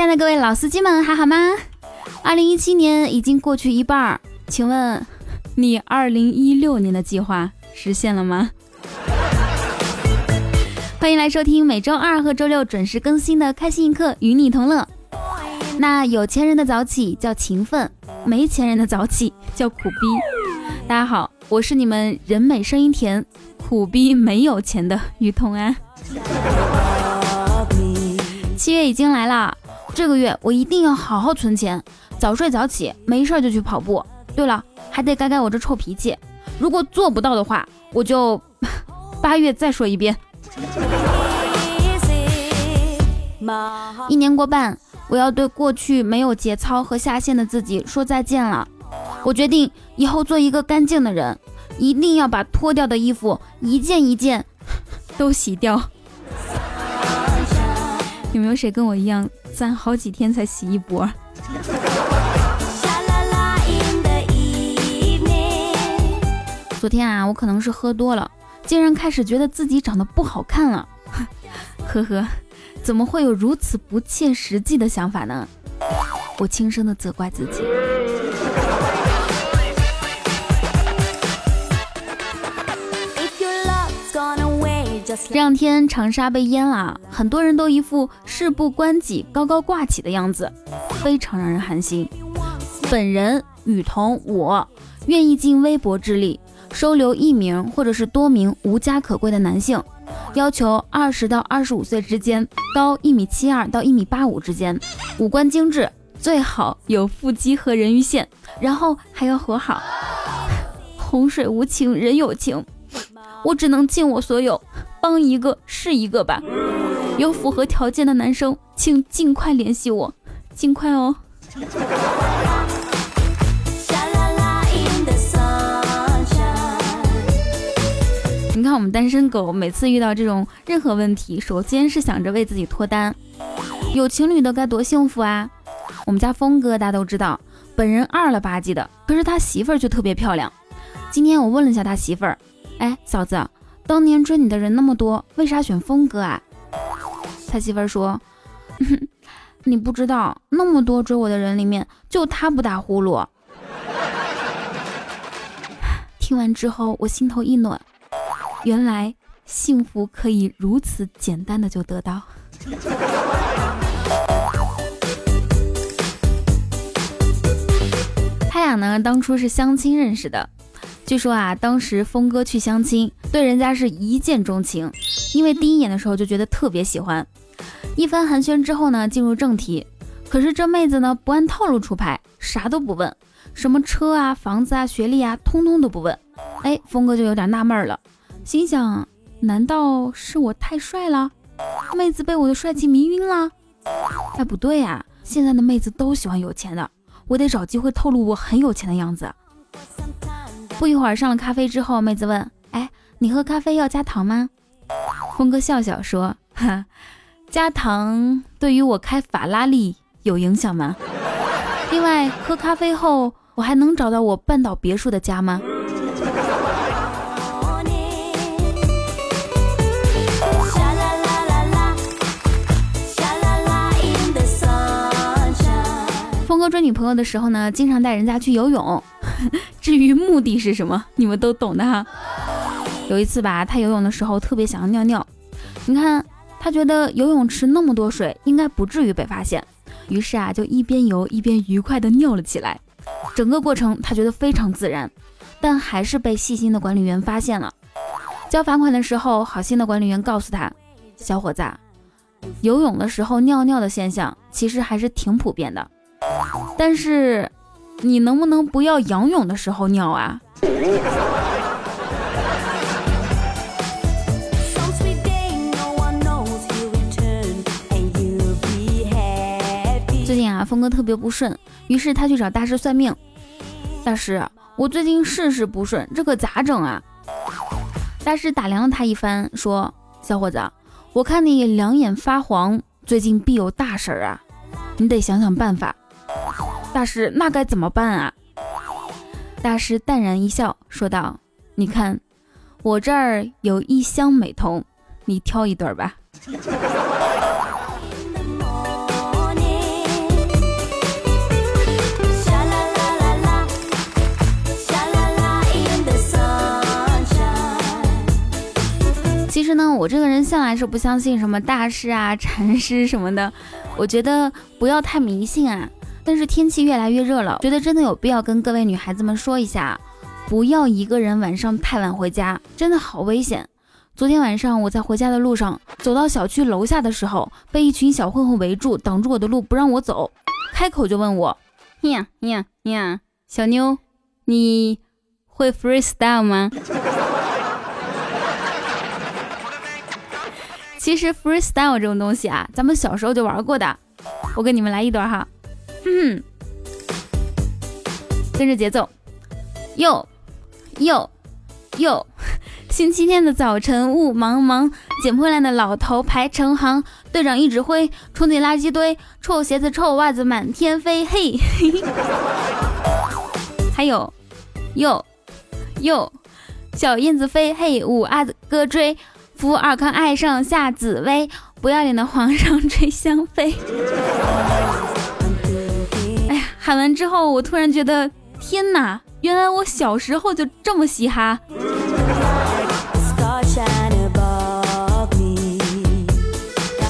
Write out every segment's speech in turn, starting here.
亲爱的各位老司机们，还好吗？二零一七年已经过去一半儿，请问你二零一六年的计划实现了吗？欢迎来收听每周二和周六准时更新的《开心一刻》，与你同乐。那有钱人的早起叫勤奋，没钱人的早起叫苦逼。大家好，我是你们人美声音甜、苦逼没有钱的于同安。七月已经来了，这个月我一定要好好存钱，早睡早起，没事就去跑步。对了，还得改改我这臭脾气。如果做不到的话，我就 八月再说一遍。一年过半，我要对过去没有节操和下线的自己说再见了。我决定以后做一个干净的人，一定要把脱掉的衣服一件一件 都洗掉。有没有谁跟我一样，攒好几天才洗一波？昨天啊，我可能是喝多了，竟然开始觉得自己长得不好看了。呵呵，怎么会有如此不切实际的想法呢？我轻声的责怪自己。这两天长沙被淹了，很多人都一副事不关己、高高挂起的样子，非常让人寒心。本人雨桐，我愿意尽微薄之力收留一名或者是多名无家可归的男性，要求二十到二十五岁之间，高一米七二到一米八五之间，五官精致，最好有腹肌和人鱼线，然后还要和好。洪水无情，人有情，我只能尽我所有。帮一个是一个吧，有符合条件的男生，请尽快联系我，尽快哦。你看我们单身狗每次遇到这种任何问题，首先是想着为自己脱单。有情侣的该多幸福啊！我们家峰哥大家都知道，本人二了吧唧的，可是他媳妇儿却特别漂亮。今天我问了一下他媳妇儿，哎，嫂子。当年追你的人那么多，为啥选峰哥啊？他媳妇儿说：“你不知道，那么多追我的人里面，就他不打呼噜。”听完之后，我心头一暖，原来幸福可以如此简单的就得到。他俩呢，当初是相亲认识的。据说啊，当时峰哥去相亲，对人家是一见钟情，因为第一眼的时候就觉得特别喜欢。一番寒暄之后呢，进入正题。可是这妹子呢，不按套路出牌，啥都不问，什么车啊、房子啊、学历啊，通通都不问。哎，峰哥就有点纳闷了，心想：难道是我太帅了？妹子被我的帅气迷晕了？哎，不对呀，现在的妹子都喜欢有钱的，我得找机会透露我很有钱的样子。不一会儿，上了咖啡之后，妹子问：“哎，你喝咖啡要加糖吗？”峰哥笑笑说：“哈，加糖对于我开法拉利有影响吗？另外，喝咖啡后，我还能找到我半岛别墅的家吗？” 峰哥追女朋友的时候呢，经常带人家去游泳。至于目的是什么，你们都懂的哈。有一次吧，他游泳的时候特别想要尿尿，你看他觉得游泳池那么多水，应该不至于被发现，于是啊，就一边游一边愉快的尿了起来。整个过程他觉得非常自然，但还是被细心的管理员发现了。交罚款的时候，好心的管理员告诉他：“小伙子，游泳的时候尿尿的现象其实还是挺普遍的，但是。”你能不能不要仰泳的时候尿啊？最近啊，峰哥特别不顺，于是他去找大师算命。大师，我最近事事不顺，这可咋整啊？大师打量了他一番，说：“小伙子，我看你两眼发黄，最近必有大事儿啊，你得想想办法。”大师，那该怎么办啊？大师淡然一笑，说道：“你看，我这儿有一箱美瞳，你挑一对吧。”其实呢，我这个人向来是不相信什么大师啊、禅师什么的，我觉得不要太迷信啊。但是天气越来越热了，觉得真的有必要跟各位女孩子们说一下，不要一个人晚上太晚回家，真的好危险。昨天晚上我在回家的路上，走到小区楼下的时候，被一群小混混围住，挡住我的路，不让我走，开口就问我：“呀呀呀，小妞，你会 freestyle 吗？” 其实 freestyle 这种东西啊，咱们小时候就玩过的。我给你们来一段哈，哼，跟着节奏，哟哟哟。星期天的早晨，雾茫茫，捡破烂的老头排成行，队长一指挥，冲进垃圾堆，臭鞋子、臭袜子满天飞，嘿，还有，哟哟，小燕子飞，嘿，五阿哥追，福尔康爱上夏紫薇，不要脸的皇上吹香妃。喊完之后，我突然觉得，天哪，原来我小时候就这么嘻哈。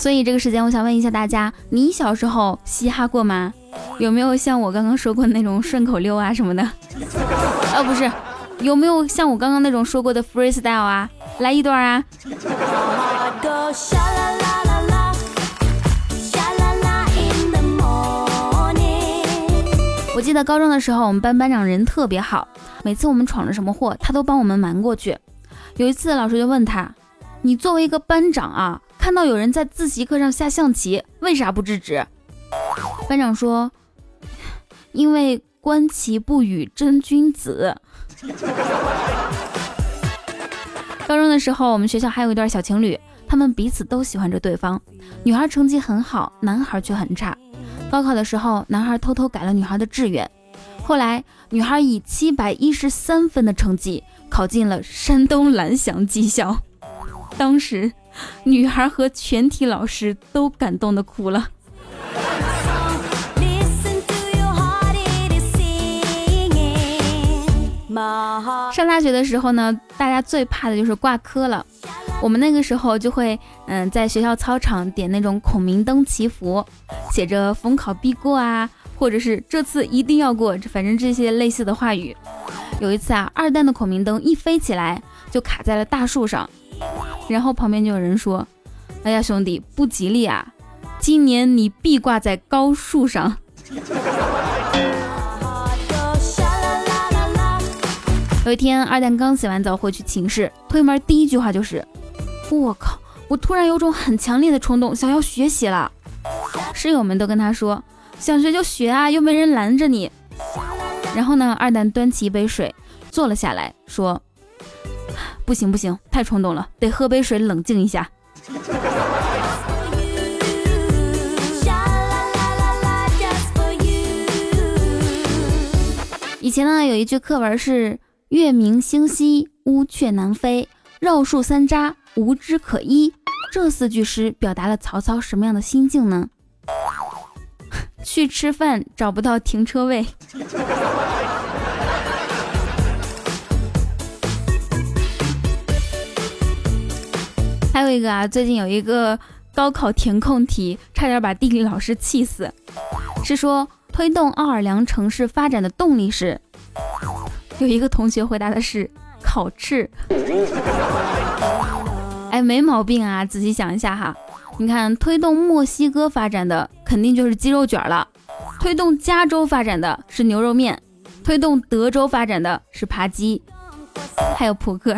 所以这个时间，我想问一下大家，你小时候嘻哈过吗？有没有像我刚刚说过的那种顺口溜啊什么的？啊，不是，有没有像我刚刚那种说过的 freestyle 啊？来一段啊！我记得高中的时候，我们班班长人特别好，每次我们闯了什么祸，他都帮我们瞒过去。有一次，老师就问他：“你作为一个班长啊？”看到有人在自习课上下象棋，为啥不制止？班长说：“因为观棋不语真君子。” 高中的时候，我们学校还有一对小情侣，他们彼此都喜欢着对方。女孩成绩很好，男孩却很差。高考的时候，男孩偷偷改了女孩的志愿，后来女孩以七百一十三分的成绩考进了山东蓝翔技校。当时。女孩和全体老师都感动的哭了。上大学的时候呢，大家最怕的就是挂科了。我们那个时候就会，嗯，在学校操场点那种孔明灯祈福，写着逢考必过啊，或者是这次一定要过，反正这些类似的话语。有一次啊，二蛋的孔明灯一飞起来，就卡在了大树上。然后旁边就有人说：“哎呀，兄弟，不吉利啊！今年你必挂在高树上。”有一天，二蛋刚洗完澡回去寝室，推门第一句话就是：“我靠！我突然有种很强烈的冲动，想要学习了。”室友们都跟他说：“想学就学啊，又没人拦着你。”然后呢，二蛋端起一杯水，坐了下来，说。不行不行，太冲动了，得喝杯水冷静一下。以前呢，有一句课文是“月明星稀，乌鹊南飞，绕树三匝，无枝可依”。这四句诗表达了曹操什么样的心境呢？去吃饭找不到停车位。还有一个啊，最近有一个高考填空题，差点把地理老师气死。是说推动奥尔良城市发展的动力是？有一个同学回答的是烤翅。没毛病啊，仔细想一下哈。你看，推动墨西哥发展的肯定就是鸡肉卷了，推动加州发展的是牛肉面，推动德州发展的是扒鸡，还有扑克。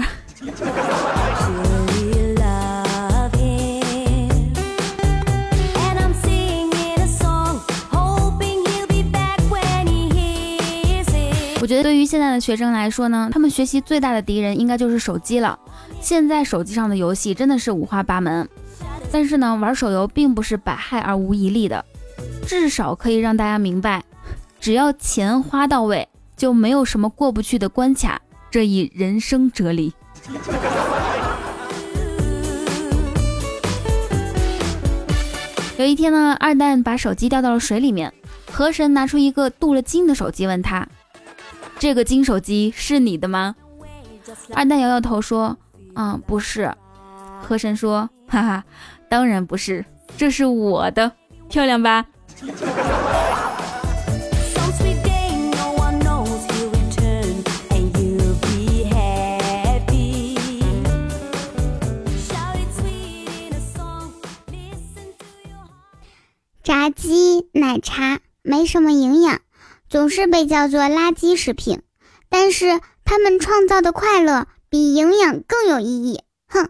我觉得对于现在的学生来说呢，他们学习最大的敌人应该就是手机了。现在手机上的游戏真的是五花八门，但是呢，玩手游并不是百害而无一利的，至少可以让大家明白，只要钱花到位，就没有什么过不去的关卡这一人生哲理。有一天呢，二蛋把手机掉到了水里面，河神拿出一个镀了金的手机问他。这个金手机是你的吗？二蛋摇摇头说：“嗯，不是。”河神说：“ 哈哈，当然不是，这是我的，漂亮吧？”炸鸡、奶茶没什么营养，总是被叫做垃圾食品，但是他们创造的快乐比营养更有意义。哼！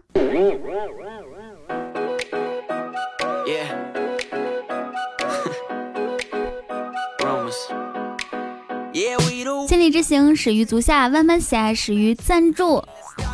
千里 之行，始于足下；万般喜爱，始于赞助。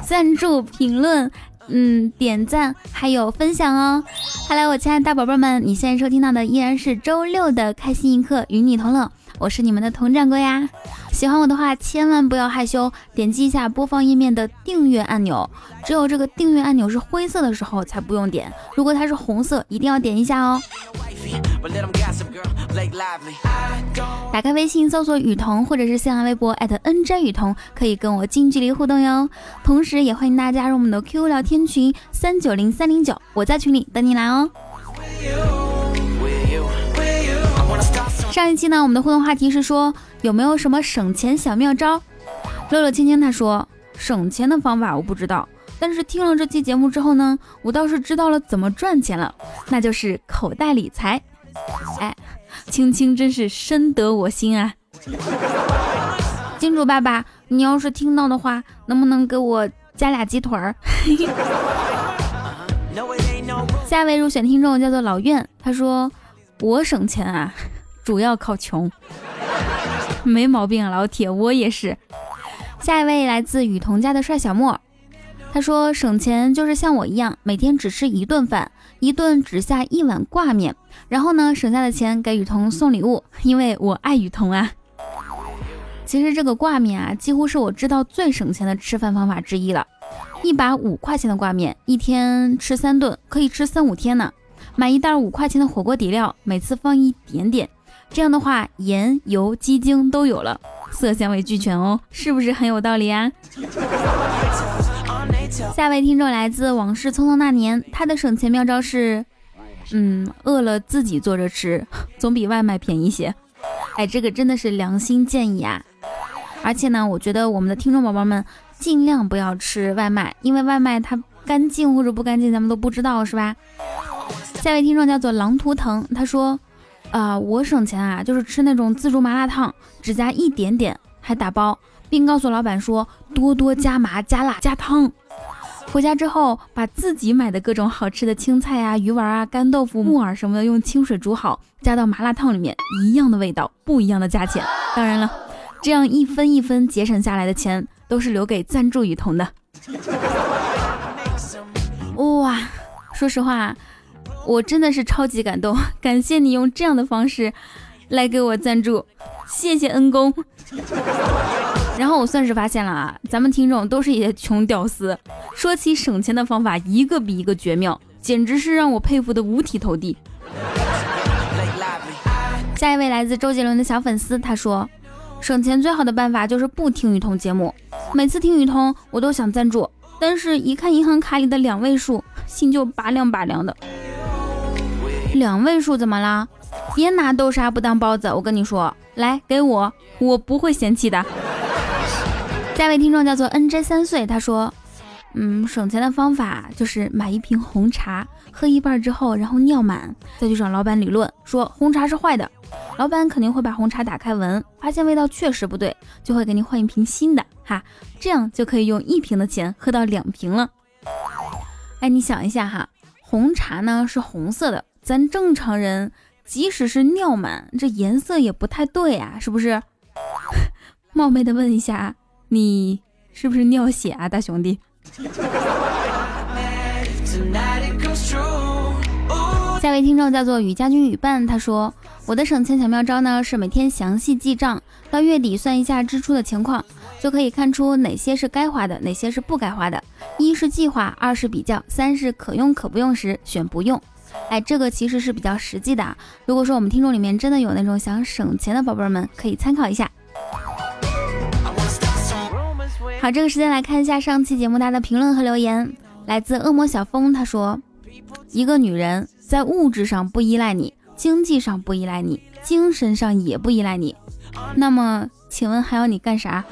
赞助、评论。嗯，点赞还有分享哦。哈喽，我亲爱的大宝贝们，你现在收听到的依然是周六的开心一刻，与你同乐，我是你们的佟掌柜呀。喜欢我的话，千万不要害羞，点击一下播放页面的订阅按钮。只有这个订阅按钮是灰色的时候才不用点，如果它是红色，一定要点一下哦。打开微信搜索雨桐，或者是新浪微博 @nj 雨桐，可以跟我近距离互动哟。同时，也欢迎大家加入我们的 QQ 聊天群三九零三零九，我在群里等你来哦。上一期呢，我们的互动话题是说有没有什么省钱小妙招？乐乐青青他说省钱的方法我不知道，但是听了这期节目之后呢，我倒是知道了怎么赚钱了，那就是口袋理财。哎，青青真是深得我心啊！金主爸爸，你要是听到的话，能不能给我加俩鸡腿儿？下一位入选听众叫做老苑，他说我省钱啊，主要靠穷，没毛病，老铁，我也是。下一位来自雨桐家的帅小莫。他说：“省钱就是像我一样，每天只吃一顿饭，一顿只下一碗挂面，然后呢，省下的钱给雨桐送礼物，因为我爱雨桐啊。其实这个挂面啊，几乎是我知道最省钱的吃饭方法之一了。一把五块钱的挂面，一天吃三顿，可以吃三五天呢。买一袋五块钱的火锅底料，每次放一点点，这样的话，盐、油、鸡精都有了，色香味俱全哦，是不是很有道理啊？” 下位听众来自往事匆匆那年，他的省钱妙招是，嗯，饿了自己做着吃，总比外卖便宜些。哎，这个真的是良心建议啊！而且呢，我觉得我们的听众宝宝们尽量不要吃外卖，因为外卖它干净或者不干净，咱们都不知道，是吧？下位听众叫做狼图腾，他说，啊，我省钱啊，就是吃那种自助麻辣烫，只加一点点，还打包，并告诉老板说多多加麻、加辣、加汤。回家之后，把自己买的各种好吃的青菜啊、鱼丸啊、干豆腐、木耳什么的，用清水煮好，加到麻辣烫里面，一样的味道，不一样的价钱。当然了，这样一分一分节省下来的钱，都是留给赞助雨桐的。哇，说实话，我真的是超级感动，感谢你用这样的方式来给我赞助，谢谢恩公。然后我算是发现了啊，咱们听众都是一些穷屌丝，说起省钱的方法，一个比一个绝妙，简直是让我佩服的五体投地。下一位来自周杰伦的小粉丝，他说，省钱最好的办法就是不听雨桐节目。每次听雨桐，我都想赞助，但是一看银行卡里的两位数，心就拔凉拔凉的。两位数怎么啦？别拿豆沙不当包子，我跟你说，来给我，我不会嫌弃的。下位听众叫做 N J 三岁，他说：“嗯，省钱的方法就是买一瓶红茶，喝一半之后，然后尿满，再去找老板理论，说红茶是坏的。老板肯定会把红茶打开闻，发现味道确实不对，就会给你换一瓶新的，哈，这样就可以用一瓶的钱喝到两瓶了。哎，你想一下哈，红茶呢是红色的，咱正常人即使是尿满，这颜色也不太对啊，是不是？冒昧的问一下。”你是不是尿血啊，大兄弟？下位听众叫做雨家军雨伴，他说：“我的省钱小妙招呢，是每天详细记账，到月底算一下支出的情况，就可以看出哪些是该花的，哪些是不该花的。一是计划，二是比较，三是可用可不用时选不用。哎，这个其实是比较实际的。如果说我们听众里面真的有那种想省钱的宝贝们，可以参考一下。”好，这个时间来看一下上期节目大家的评论和留言。来自恶魔小风，他说：“一个女人在物质上不依赖你，经济上不依赖你，精神上也不依赖你，那么，请问还要你干啥？”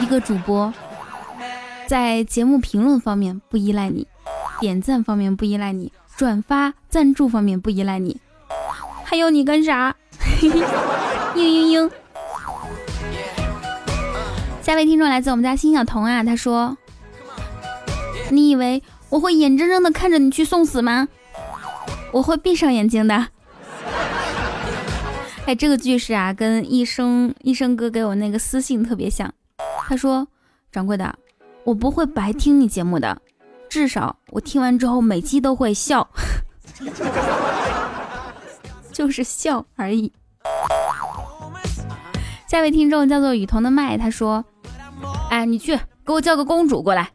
一个主播在节目评论方面不依赖你，点赞方面不依赖你，转发赞助方面不依赖你，还要你干啥？嘤嘤嘤。下位听众来自我们家新小童啊，他说：“你以为我会眼睁睁的看着你去送死吗？我会闭上眼睛的。”哎，这个句式啊，跟医生医生哥给我那个私信特别像。他说：“掌柜的，我不会白听你节目的，至少我听完之后每期都会笑，就是笑而已。”下位听众叫做雨桐的麦，他说。哎，你去给我叫个公主过来。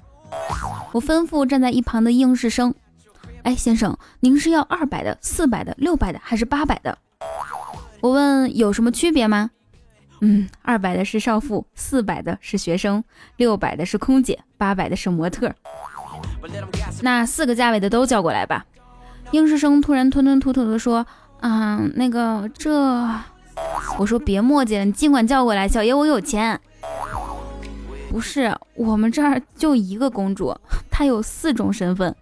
我吩咐站在一旁的应试生。哎，先生，您是要二百的、四百的、六百的，还是八百的？我问有什么区别吗？嗯，二百的是少妇，四百的是学生，六百的是空姐，八百的是模特。那四个价位的都叫过来吧。应试生突然吞吞吐吐地说：“嗯，那个这……我说别墨迹了，你尽管叫过来，小爷我有钱。”不是，我们这儿就一个公主，她有四种身份。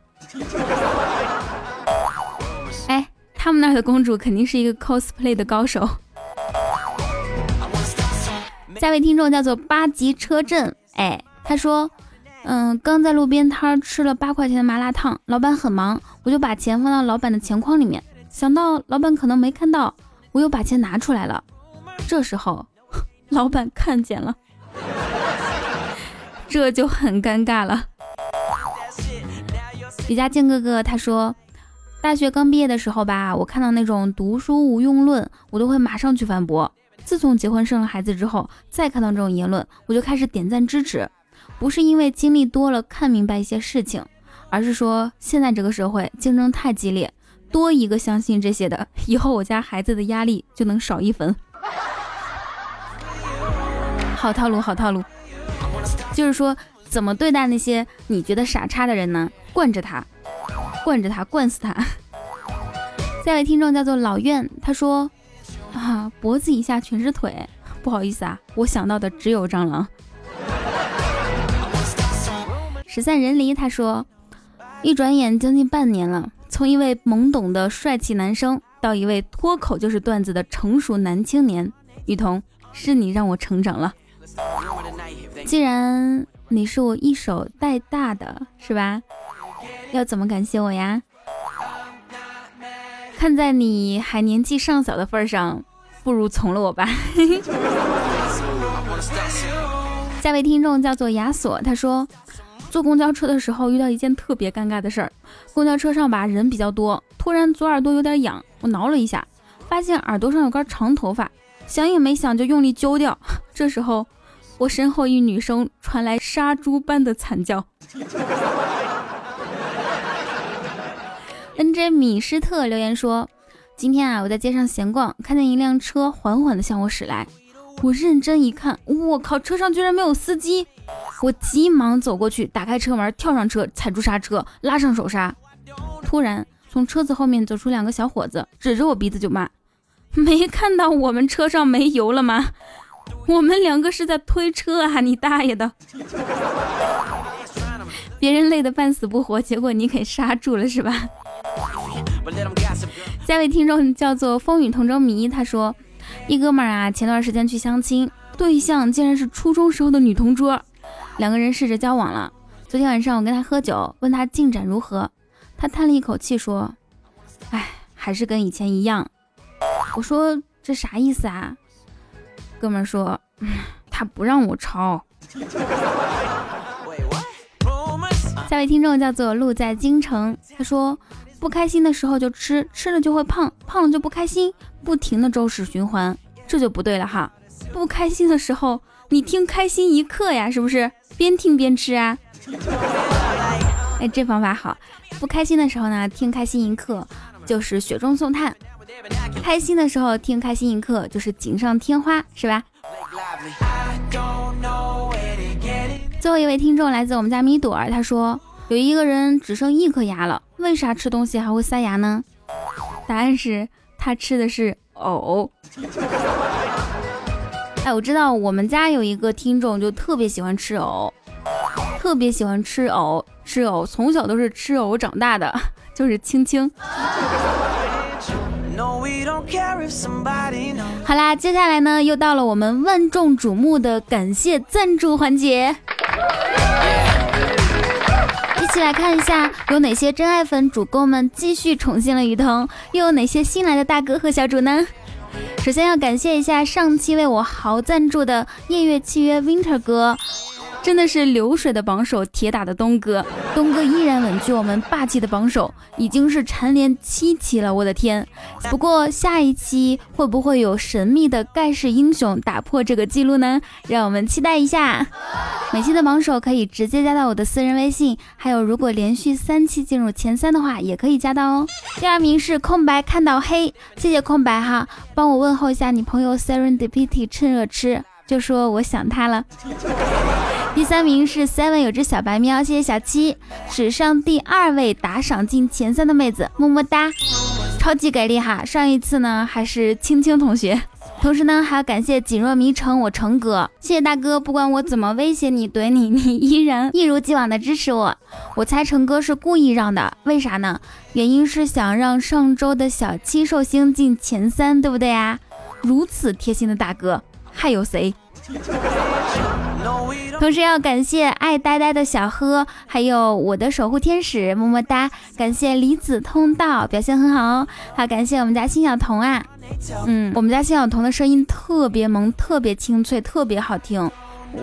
哎，他们那儿的公主肯定是一个 cosplay 的高手。下位听众叫做八级车震，哎，他说，嗯，刚在路边摊吃了八块钱的麻辣烫，老板很忙，我就把钱放到老板的钱筐里面，想到老板可能没看到，我又把钱拿出来了。这时候，老板看见了。这就很尴尬了。李佳静哥哥他说，大学刚毕业的时候吧，我看到那种读书无用论，我都会马上去反驳。自从结婚生了孩子之后，再看到这种言论，我就开始点赞支持。不是因为经历多了看明白一些事情，而是说现在这个社会竞争太激烈，多一个相信这些的，以后我家孩子的压力就能少一分。好套路，好套路。就是说，怎么对待那些你觉得傻叉的人呢？惯着他，惯着他，惯死他。下位听众叫做老苑，他说：“啊，脖子以下全是腿，不好意思啊，我想到的只有蟑螂。”十散人离，他说：“一转眼将近半年了，从一位懵懂的帅气男生，到一位脱口就是段子的成熟男青年。雨桐，是你让我成长了。”既然你是我一手带大的，是吧？要怎么感谢我呀？看在你还年纪尚小的份上，不如从了我吧。下位听众叫做亚索，他说坐公交车的时候遇到一件特别尴尬的事儿。公交车上吧人比较多，突然左耳朵有点痒，我挠了一下，发现耳朵上有根长头发，想也没想就用力揪掉。这时候。我身后一女生传来杀猪般的惨叫。N J 米施特留言说：“今天啊，我在街上闲逛，看见一辆车缓缓的向我驶来。我认真一看，我靠，车上居然没有司机！我急忙走过去，打开车门，跳上车，踩住刹车，拉上手刹。突然，从车子后面走出两个小伙子，指着我鼻子就骂：没看到我们车上没油了吗？”我们两个是在推车啊！你大爷的！别人累得半死不活，结果你给刹住了是吧？下位听众叫做风雨同舟迷，他说：一哥们儿啊，前段时间去相亲，对象竟然是初中时候的女同桌，两个人试着交往了。昨天晚上我跟他喝酒，问他进展如何，他叹了一口气说：哎，还是跟以前一样。我说这啥意思啊？哥们说，嗯 他不让我抄。下位听众叫做路在京城，他说不开心的时候就吃，吃了就会胖，胖了就不开心，不停的周氏循环，这就不对了哈。不开心的时候，你听开心一刻呀，是不是？边听边吃啊。哎，这方法好。不开心的时候呢，听开心一刻，就是雪中送炭。开心的时候听开心一刻就是锦上添花，是吧？最后一位听众来自我们家米朵儿，他说有一个人只剩一颗牙了，为啥吃东西还会塞牙呢？答案是他吃的是藕。哎，我知道我们家有一个听众就特别喜欢吃藕，特别喜欢吃藕，吃藕，从小都是吃藕长大的，就是青青。好啦，接下来呢，又到了我们万众瞩目的感谢赞助环节。一起来看一下，有哪些真爱粉主公们继续宠幸了雨桐，又有哪些新来的大哥和小主呢？首先要感谢一下上期为我豪赞助的夜月契约 Winter 哥。真的是流水的榜首，铁打的东哥，东哥依然稳居我们霸气的榜首，已经是蝉联七期了，我的天！不过下一期会不会有神秘的盖世英雄打破这个记录呢？让我们期待一下。每期的榜首可以直接加到我的私人微信，还有如果连续三期进入前三的话，也可以加到哦。第二名是空白看到黑，谢谢空白哈，帮我问候一下你朋友 Serendipity 趁热吃，就说我想他了。第三名是 Seven，有只小白喵，谢谢小七，史上第二位打赏进前三的妹子，么么哒，超级给力哈！上一次呢还是青青同学，同时呢还要感谢锦若迷城我成哥，谢谢大哥，不管我怎么威胁你怼你，你依然 一如既往的支持我。我猜成哥是故意让的，为啥呢？原因是想让上周的小七寿星进前三，对不对啊？如此贴心的大哥，还有谁？同时要感谢爱呆呆的小呵，还有我的守护天使，么么哒！感谢离子通道表现很好哦，好感谢我们家辛小彤啊，嗯，我们家辛小彤的声音特别萌，特别清脆，特别好听，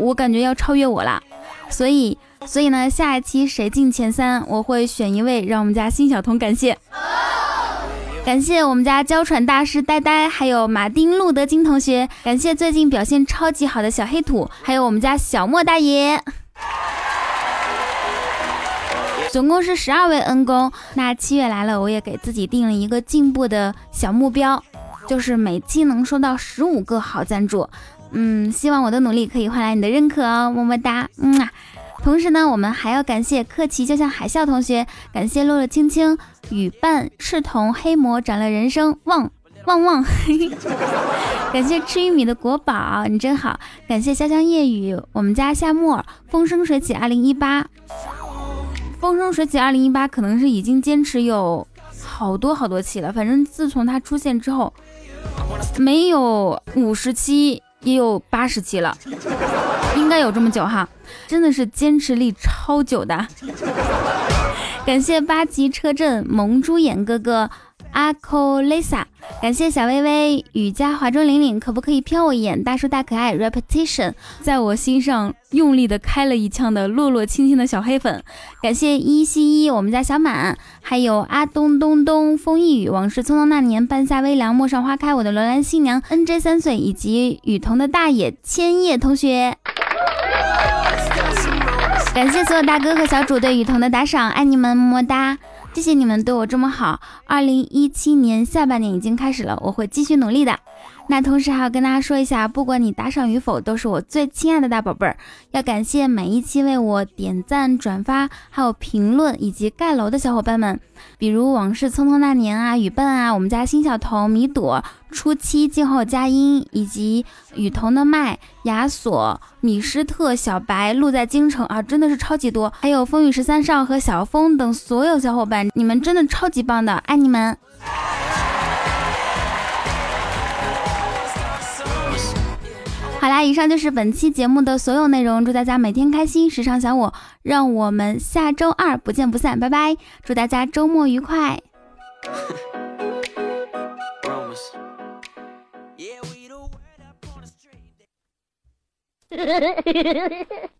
我感觉要超越我了，所以，所以呢，下一期谁进前三，我会选一位让我们家辛小彤感谢。感谢我们家娇喘大师呆呆，还有马丁路德金同学，感谢最近表现超级好的小黑土，还有我们家小莫大爷，总共是十二位恩公。那七月来了，我也给自己定了一个进步的小目标，就是每期能收到十五个好赞助。嗯，希望我的努力可以换来你的认可哦，么么哒，嗯啊。同时呢，我们还要感谢客奇就像海啸同学，感谢落落青青、雨伴、赤瞳、黑魔、斩了人生、旺旺旺，感谢吃玉米的国宝，你真好，感谢潇湘夜雨，我们家夏沫、风生水起二零一八，风生水起二零一八可能是已经坚持有好多好多期了，反正自从他出现之后，没有五十期也有八十期了，应该有这么久哈。真的是坚持力超久的，感谢八级车震萌猪眼哥哥。阿 k 蕾 Lisa，感谢小薇薇雨佳华中玲玲，可不可以瞟我一眼？大叔大可爱 repetition，在我心上用力的开了一枪的落落轻轻的小黑粉，感谢依稀依我们家小满，还有阿东东东风一雨往事匆匆那年半夏微凉陌上花开我的罗兰新娘 nj 三岁以及雨桐的大爷千叶同学。感谢所有大哥和小主对雨桐的打赏，爱你们，么么哒！谢谢你们对我这么好。二零一七年下半年已经开始了，我会继续努力的。那同时还要跟大家说一下，不管你打赏与否，都是我最亲爱的大宝贝儿。要感谢每一期为我点赞、转发、还有评论以及盖楼的小伙伴们，比如往事匆匆那年啊、雨笨啊、我们家新小童、米朵、初期静候佳音，以及雨桐的麦、亚索、米施特、小白、路在京城啊，真的是超级多。还有风雨十三少和小风等所有小伙伴，你们真的超级棒的，爱你们！好啦，以上就是本期节目的所有内容。祝大家每天开心，时尚想我。让我们下周二不见不散，拜拜！祝大家周末愉快。